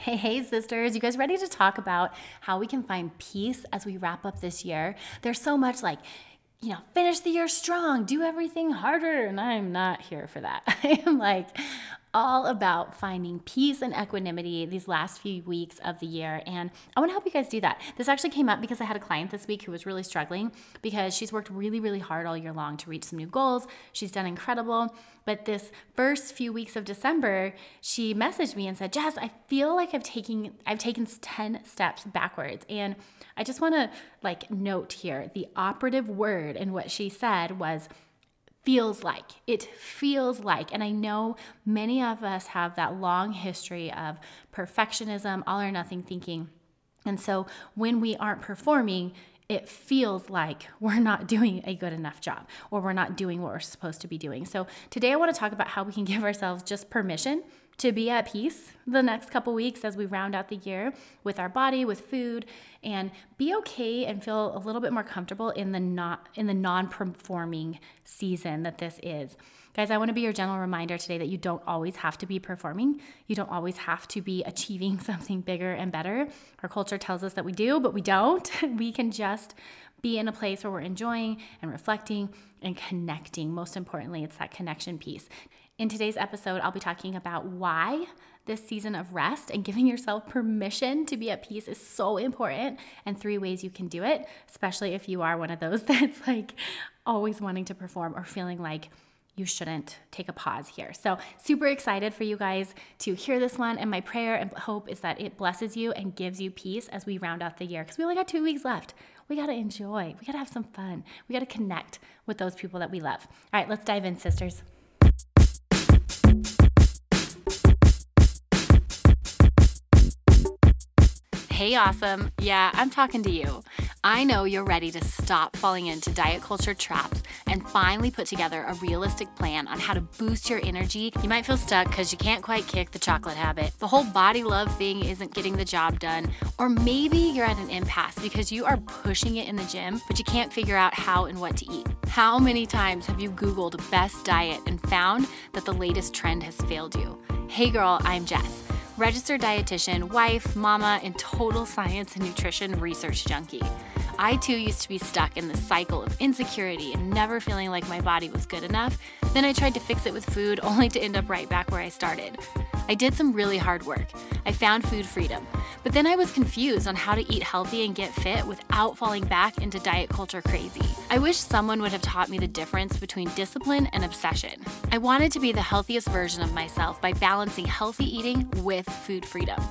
Hey, hey, sisters, you guys ready to talk about how we can find peace as we wrap up this year? There's so much like, you know, finish the year strong, do everything harder, and I'm not here for that. I am like, all about finding peace and equanimity these last few weeks of the year. And I want to help you guys do that. This actually came up because I had a client this week who was really struggling because she's worked really, really hard all year long to reach some new goals. She's done incredible. But this first few weeks of December, she messaged me and said, Jess, I feel like I've taken I've taken 10 steps backwards. And I just want to like note here the operative word in what she said was feels like. It feels like. And I know many of us have that long history of perfectionism, all or nothing thinking. And so when we aren't performing, it feels like we're not doing a good enough job or we're not doing what we're supposed to be doing. So, today I want to talk about how we can give ourselves just permission to be at peace the next couple weeks as we round out the year with our body, with food, and be okay and feel a little bit more comfortable in the not in the non-performing season that this is. Guys, I want to be your gentle reminder today that you don't always have to be performing. You don't always have to be achieving something bigger and better. Our culture tells us that we do, but we don't. We can just be in a place where we're enjoying and reflecting and connecting. Most importantly, it's that connection piece. In today's episode, I'll be talking about why this season of rest and giving yourself permission to be at peace is so important and three ways you can do it, especially if you are one of those that's like always wanting to perform or feeling like you shouldn't take a pause here. So, super excited for you guys to hear this one. And my prayer and hope is that it blesses you and gives you peace as we round out the year because we only got two weeks left. We got to enjoy, we got to have some fun, we got to connect with those people that we love. All right, let's dive in, sisters. Hey, awesome. Yeah, I'm talking to you. I know you're ready to stop falling into diet culture traps and finally put together a realistic plan on how to boost your energy. You might feel stuck because you can't quite kick the chocolate habit. The whole body love thing isn't getting the job done. Or maybe you're at an impasse because you are pushing it in the gym, but you can't figure out how and what to eat. How many times have you Googled best diet and found that the latest trend has failed you? Hey girl, I'm Jess registered dietitian, wife, mama, and total science and nutrition research junkie. I too used to be stuck in this cycle of insecurity and never feeling like my body was good enough. Then I tried to fix it with food only to end up right back where I started. I did some really hard work. I found food freedom. But then I was confused on how to eat healthy and get fit without falling back into diet culture crazy. I wish someone would have taught me the difference between discipline and obsession. I wanted to be the healthiest version of myself by balancing healthy eating with food freedom.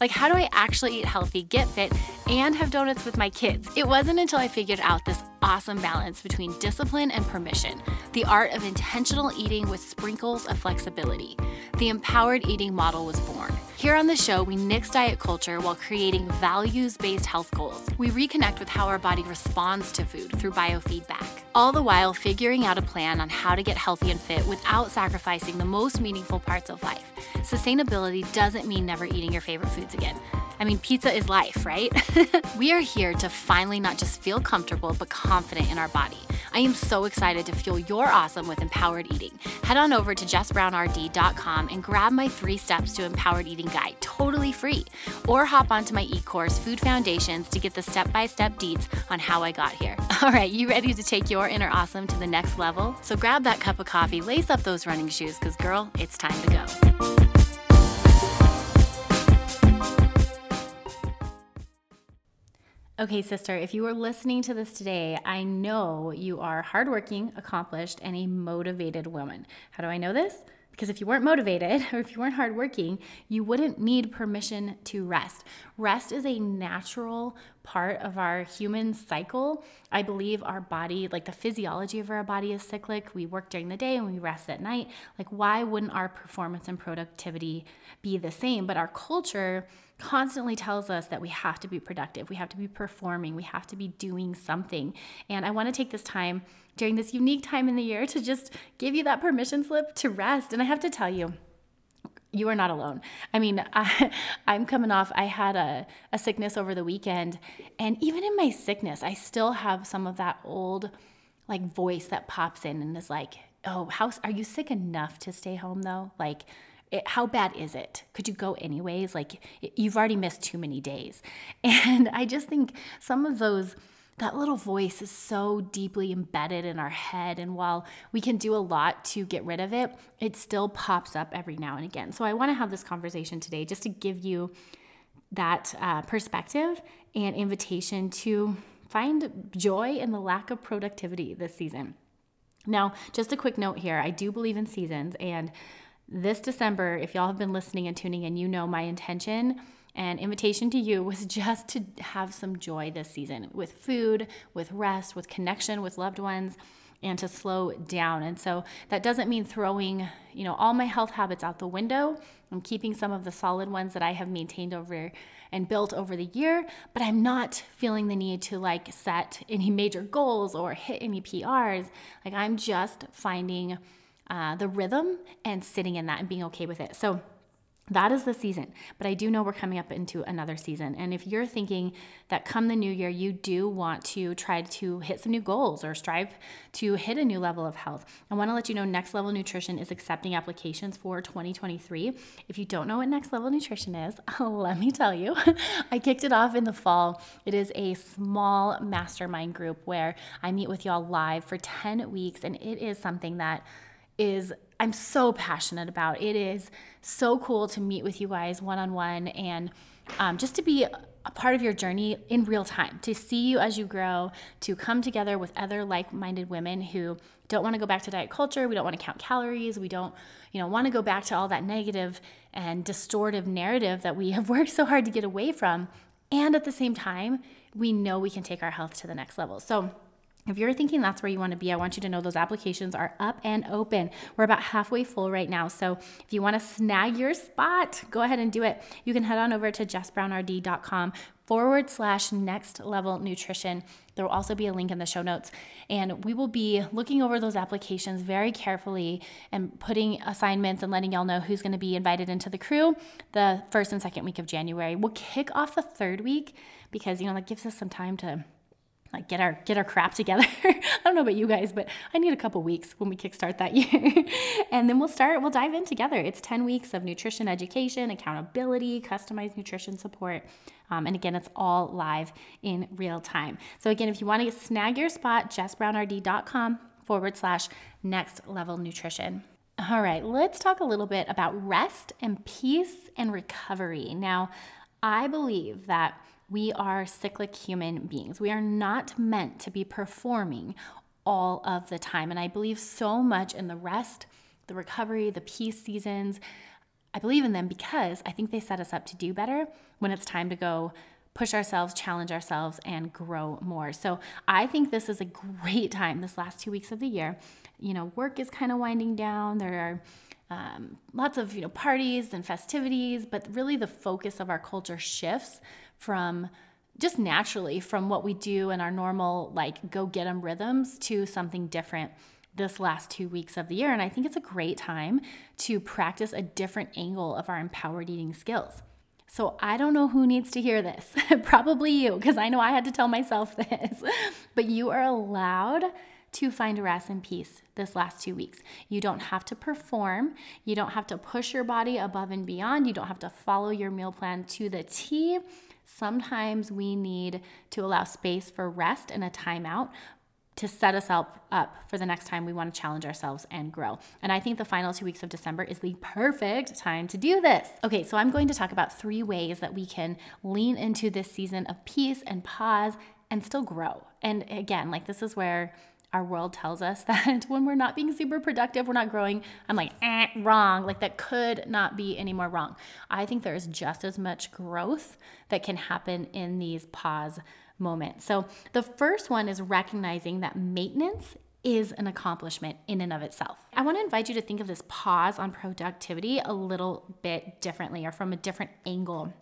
Like, how do I actually eat healthy, get fit, and have donuts with my kids? It wasn't until I figured out this awesome balance between discipline and permission, the art of intentional eating with sprinkles of flexibility. The empowered eating model was born. Here on the show, we nix diet culture while creating values based health goals. We reconnect with how our body responds to food through biofeedback, all the while figuring out a plan on how to get healthy and fit without sacrificing the most meaningful parts of life. Sustainability doesn't mean never eating your favorite foods again. I mean, pizza is life, right? we are here to finally not just feel comfortable, but confident in our body. I am so excited to fuel your awesome with empowered eating. Head on over to jessbrownrd.com and grab my three steps to empowered eating guide totally free. Or hop onto my e course, Food Foundations, to get the step by step deets on how I got here. All right, you ready to take your inner awesome to the next level? So grab that cup of coffee, lace up those running shoes, because girl, it's time to go. Okay, sister, if you are listening to this today, I know you are hardworking, accomplished, and a motivated woman. How do I know this? Because if you weren't motivated or if you weren't hardworking, you wouldn't need permission to rest. Rest is a natural part of our human cycle. I believe our body, like the physiology of our body, is cyclic. We work during the day and we rest at night. Like, why wouldn't our performance and productivity be the same? But our culture, constantly tells us that we have to be productive, we have to be performing, we have to be doing something. And I want to take this time during this unique time in the year to just give you that permission slip to rest. And I have to tell you, you are not alone. I mean, I, am coming off, I had a, a sickness over the weekend, and even in my sickness, I still have some of that old like voice that pops in and is like, oh, how are you sick enough to stay home though? Like, it, how bad is it? Could you go anyways? Like, you've already missed too many days. And I just think some of those, that little voice is so deeply embedded in our head. And while we can do a lot to get rid of it, it still pops up every now and again. So I want to have this conversation today just to give you that uh, perspective and invitation to find joy in the lack of productivity this season. Now, just a quick note here I do believe in seasons, and this December, if y'all have been listening and tuning in, you know my intention and invitation to you was just to have some joy this season with food, with rest, with connection with loved ones and to slow down. And so that doesn't mean throwing, you know, all my health habits out the window. I'm keeping some of the solid ones that I have maintained over and built over the year, but I'm not feeling the need to like set any major goals or hit any PRs. Like I'm just finding uh, the rhythm and sitting in that and being okay with it. So that is the season. But I do know we're coming up into another season. And if you're thinking that come the new year, you do want to try to hit some new goals or strive to hit a new level of health, I want to let you know Next Level Nutrition is accepting applications for 2023. If you don't know what Next Level Nutrition is, let me tell you. I kicked it off in the fall. It is a small mastermind group where I meet with y'all live for 10 weeks, and it is something that is I'm so passionate about. It is so cool to meet with you guys one on one and um, just to be a part of your journey in real time, to see you as you grow, to come together with other like minded women who don't want to go back to diet culture. We don't want to count calories. We don't, you know, want to go back to all that negative and distortive narrative that we have worked so hard to get away from. And at the same time, we know we can take our health to the next level. So, if you're thinking that's where you want to be, I want you to know those applications are up and open. We're about halfway full right now. So if you want to snag your spot, go ahead and do it. You can head on over to jessbrownrd.com forward slash next level nutrition. There will also be a link in the show notes. And we will be looking over those applications very carefully and putting assignments and letting y'all know who's going to be invited into the crew the first and second week of January. We'll kick off the third week because, you know, that gives us some time to like get our get our crap together. I don't know about you guys, but I need a couple weeks when we kickstart that year. and then we'll start, we'll dive in together. It's 10 weeks of nutrition education, accountability, customized nutrition support. Um, and again, it's all live in real time. So again, if you want to snag your spot, jessbrownrd.com forward slash next level nutrition. All right, let's talk a little bit about rest and peace and recovery. Now, I believe that we are cyclic human beings. We are not meant to be performing all of the time. And I believe so much in the rest, the recovery, the peace seasons. I believe in them because I think they set us up to do better when it's time to go push ourselves, challenge ourselves, and grow more. So I think this is a great time, this last two weeks of the year. You know, work is kind of winding down. There are um, lots of you know parties and festivities, but really the focus of our culture shifts from just naturally from what we do in our normal like go get them rhythms to something different this last two weeks of the year. And I think it's a great time to practice a different angle of our empowered eating skills. So I don't know who needs to hear this. Probably you, because I know I had to tell myself this. but you are allowed to find rest and peace this last two weeks. You don't have to perform. You don't have to push your body above and beyond. You don't have to follow your meal plan to the T. Sometimes we need to allow space for rest and a timeout to set us up, up for the next time we want to challenge ourselves and grow. And I think the final two weeks of December is the perfect time to do this. Okay, so I'm going to talk about three ways that we can lean into this season of peace and pause and still grow. And again, like this is where our world tells us that when we're not being super productive, we're not growing. I'm like, eh, wrong. Like that could not be any more wrong. I think there is just as much growth that can happen in these pause moments. So the first one is recognizing that maintenance is an accomplishment in and of itself. I want to invite you to think of this pause on productivity a little bit differently or from a different angle.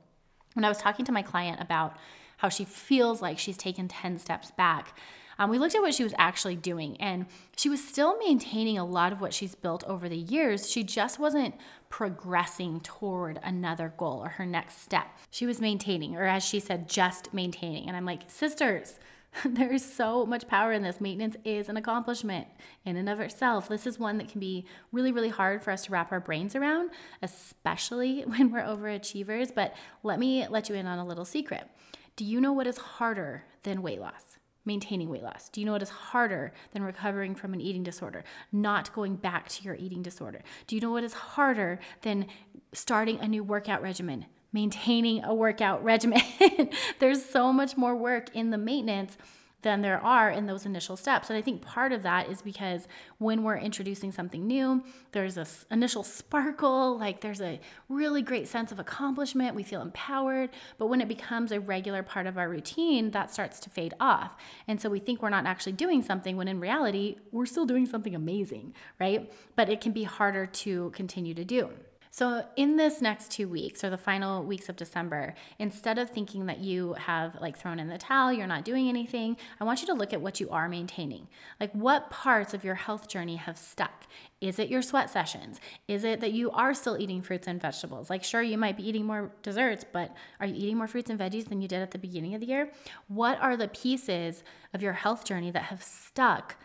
When I was talking to my client about how she feels like she's taken 10 steps back, um, we looked at what she was actually doing, and she was still maintaining a lot of what she's built over the years. She just wasn't progressing toward another goal or her next step. She was maintaining, or as she said, just maintaining. And I'm like, sisters, there is so much power in this. Maintenance is an accomplishment in and of itself. This is one that can be really, really hard for us to wrap our brains around, especially when we're overachievers. But let me let you in on a little secret. Do you know what is harder than weight loss? Maintaining weight loss. Do you know what is harder than recovering from an eating disorder? Not going back to your eating disorder. Do you know what is harder than starting a new workout regimen? maintaining a workout regimen. There's so much more work in the maintenance than there are in those initial steps. And I think part of that is because when we're introducing something new, there's this initial sparkle, like there's a really great sense of accomplishment, we feel empowered. But when it becomes a regular part of our routine, that starts to fade off. And so we think we're not actually doing something when in reality, we're still doing something amazing, right? But it can be harder to continue to do. So, in this next two weeks or the final weeks of December, instead of thinking that you have like thrown in the towel, you're not doing anything, I want you to look at what you are maintaining. Like, what parts of your health journey have stuck? Is it your sweat sessions? Is it that you are still eating fruits and vegetables? Like, sure, you might be eating more desserts, but are you eating more fruits and veggies than you did at the beginning of the year? What are the pieces of your health journey that have stuck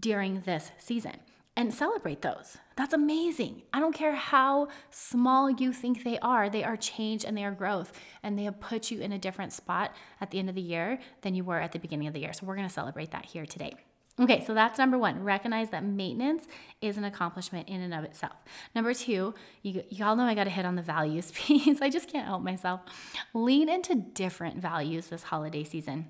during this season? and celebrate those. That's amazing. I don't care how small you think they are, they are change and they are growth, and they have put you in a different spot at the end of the year than you were at the beginning of the year. So, we're gonna celebrate that here today. Okay, so that's number one. Recognize that maintenance is an accomplishment in and of itself. Number two, you, you all know I got to hit on the values piece. I just can't help myself. Lean into different values this holiday season.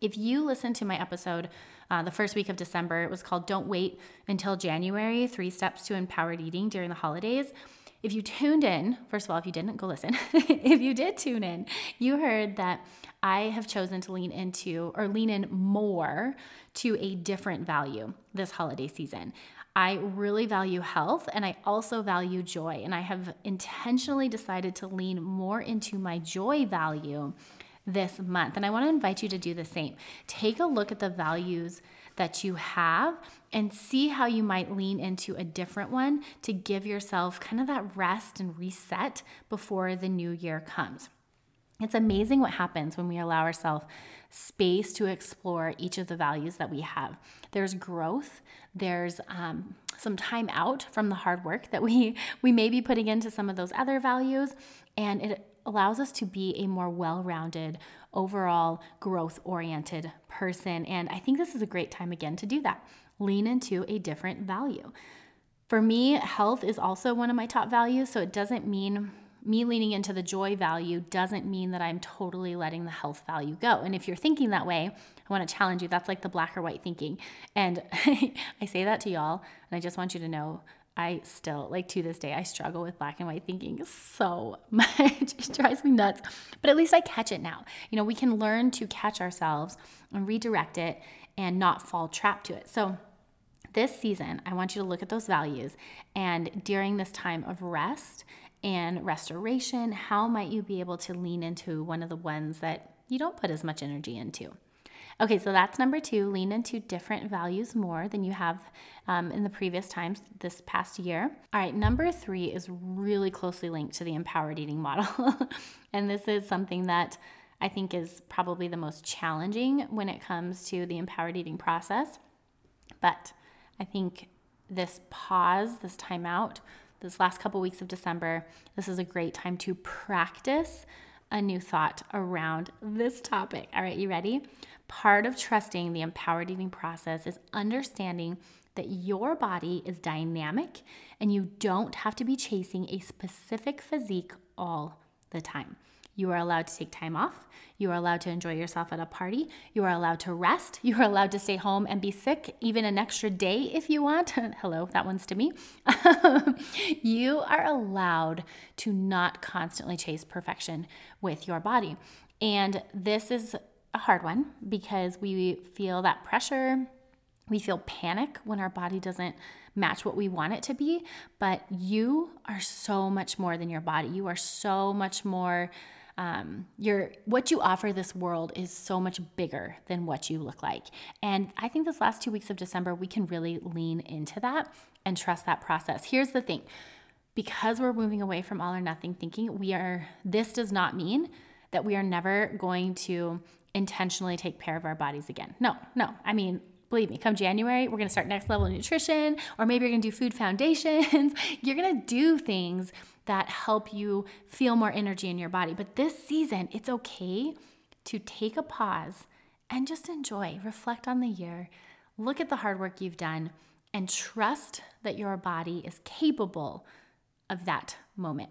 If you listen to my episode uh, the first week of December, it was called Don't Wait Until January Three Steps to Empowered Eating During the Holidays. If you tuned in, first of all, if you didn't, go listen. if you did tune in, you heard that I have chosen to lean into or lean in more to a different value this holiday season. I really value health and I also value joy. And I have intentionally decided to lean more into my joy value this month. And I want to invite you to do the same. Take a look at the values that you have and see how you might lean into a different one to give yourself kind of that rest and reset before the new year comes. It's amazing what happens when we allow ourselves space to explore each of the values that we have. There's growth, there's um, some time out from the hard work that we we may be putting into some of those other values, and it allows us to be a more well rounded, overall growth oriented person. And I think this is a great time again to do that. Lean into a different value. For me, health is also one of my top values. So it doesn't mean me leaning into the joy value doesn't mean that I'm totally letting the health value go. And if you're thinking that way, I want to challenge you. That's like the black or white thinking. And I say that to y'all, and I just want you to know I still, like to this day, I struggle with black and white thinking so much. it drives me nuts. But at least I catch it now. You know, we can learn to catch ourselves and redirect it and not fall trapped to it. So, this season, I want you to look at those values. And during this time of rest and restoration, how might you be able to lean into one of the ones that you don't put as much energy into? Okay, so that's number two. Lean into different values more than you have um, in the previous times this past year. All right, number three is really closely linked to the empowered eating model. and this is something that I think is probably the most challenging when it comes to the empowered eating process. But I think this pause, this timeout, this last couple weeks of December, this is a great time to practice a new thought around this topic. All right, you ready? Part of trusting the empowered eating process is understanding that your body is dynamic and you don't have to be chasing a specific physique all the time. You are allowed to take time off. You are allowed to enjoy yourself at a party. You are allowed to rest. You are allowed to stay home and be sick, even an extra day if you want. Hello, that one's to me. you are allowed to not constantly chase perfection with your body. And this is a hard one because we feel that pressure. We feel panic when our body doesn't match what we want it to be. But you are so much more than your body. You are so much more um, your what you offer this world is so much bigger than what you look like. And I think this last two weeks of December, we can really lean into that and trust that process. Here's the thing because we're moving away from all or nothing thinking, we are, this does not mean that we are never going to intentionally take care of our bodies again. No, no. I mean, believe me, come January, we're gonna start next level nutrition, or maybe you're gonna do food foundations. you're gonna do things that help you feel more energy in your body. But this season, it's okay to take a pause and just enjoy, reflect on the year, look at the hard work you've done, and trust that your body is capable of that moment.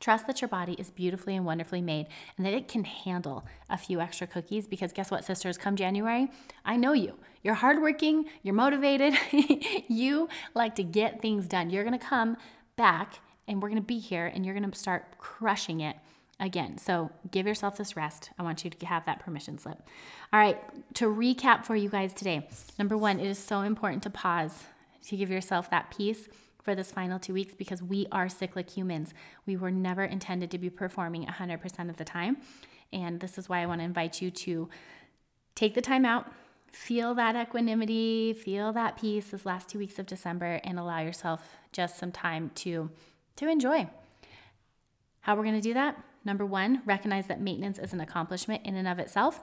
Trust that your body is beautifully and wonderfully made and that it can handle a few extra cookies because guess what, sisters? Come January, I know you. You're hardworking, you're motivated, you like to get things done. You're gonna come back and we're gonna be here and you're gonna start crushing it again. So give yourself this rest. I want you to have that permission slip. All right, to recap for you guys today number one, it is so important to pause, to give yourself that peace for this final two weeks because we are cyclic humans. We were never intended to be performing 100% of the time. And this is why I want to invite you to take the time out, feel that equanimity, feel that peace this last two weeks of December, and allow yourself just some time to, to enjoy. How we're going to do that? Number one, recognize that maintenance is an accomplishment in and of itself.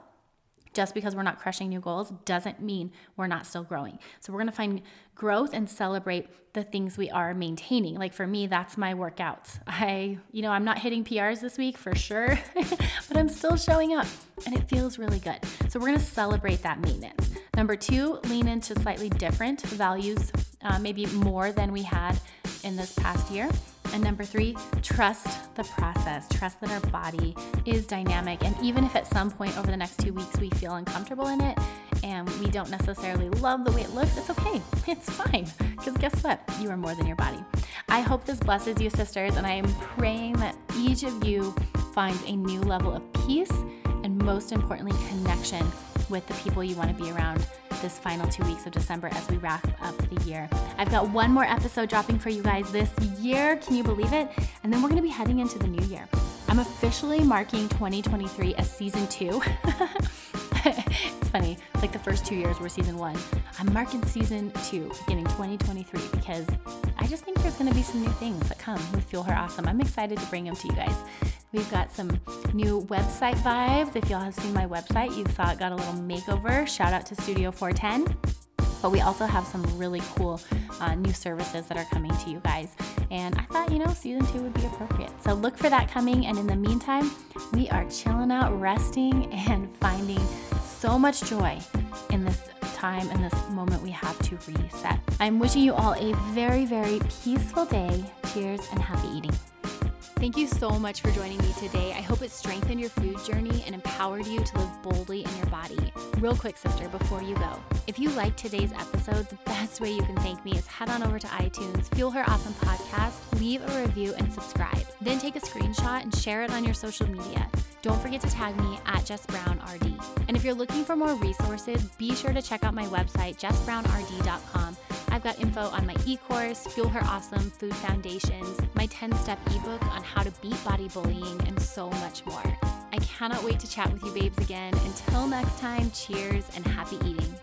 Just because we're not crushing new goals doesn't mean we're not still growing. So we're gonna find growth and celebrate the things we are maintaining. Like for me, that's my workouts. I, you know, I'm not hitting PRs this week for sure, but I'm still showing up and it feels really good. So we're gonna celebrate that maintenance. Number two, lean into slightly different values, uh, maybe more than we had in this past year. And number three, trust the process. Trust that our body is dynamic. And even if at some point over the next two weeks we feel uncomfortable in it and we don't necessarily love the way it looks, it's okay. It's fine. Because guess what? You are more than your body. I hope this blesses you, sisters. And I am praying that each of you finds a new level of peace and most importantly, connection with the people you want to be around this final two weeks of December as we wrap up the year. I've got one more episode dropping for you guys this year. Can you believe it? And then we're going to be heading into the new year. I'm officially marking 2023 as season two. it's funny, like the first two years were season one. I'm marking season two, beginning 2023, because I just think there's gonna be some new things that come with Fuel Her Awesome. I'm excited to bring them to you guys. We've got some new website vibes. If y'all have seen my website, you saw it got a little makeover. Shout out to Studio 410. But we also have some really cool uh, new services that are coming to you guys. And I thought, you know, season two would be appropriate. So look for that coming. And in the meantime, we are chilling out, resting, and finding so much joy in this time and this moment we have to reset. I'm wishing you all a very, very peaceful day. Cheers and happy eating. Thank you so much for joining me today. I hope it strengthened your food journey and empowered you to live boldly in your body. Real quick, sister, before you go, if you liked today's episode, the best way you can thank me is head on over to iTunes, Fuel Her Awesome Podcast, leave a review, and subscribe. Then take a screenshot and share it on your social media. Don't forget to tag me at Jess Brown RD. And if you're looking for more resources, be sure to check out my website, jessbrownrd.com I've got info on my e course, Fuel Her Awesome Food Foundations, my 10 step ebook on how to beat body bullying, and so much more. I cannot wait to chat with you, babes, again. Until next time, cheers and happy eating.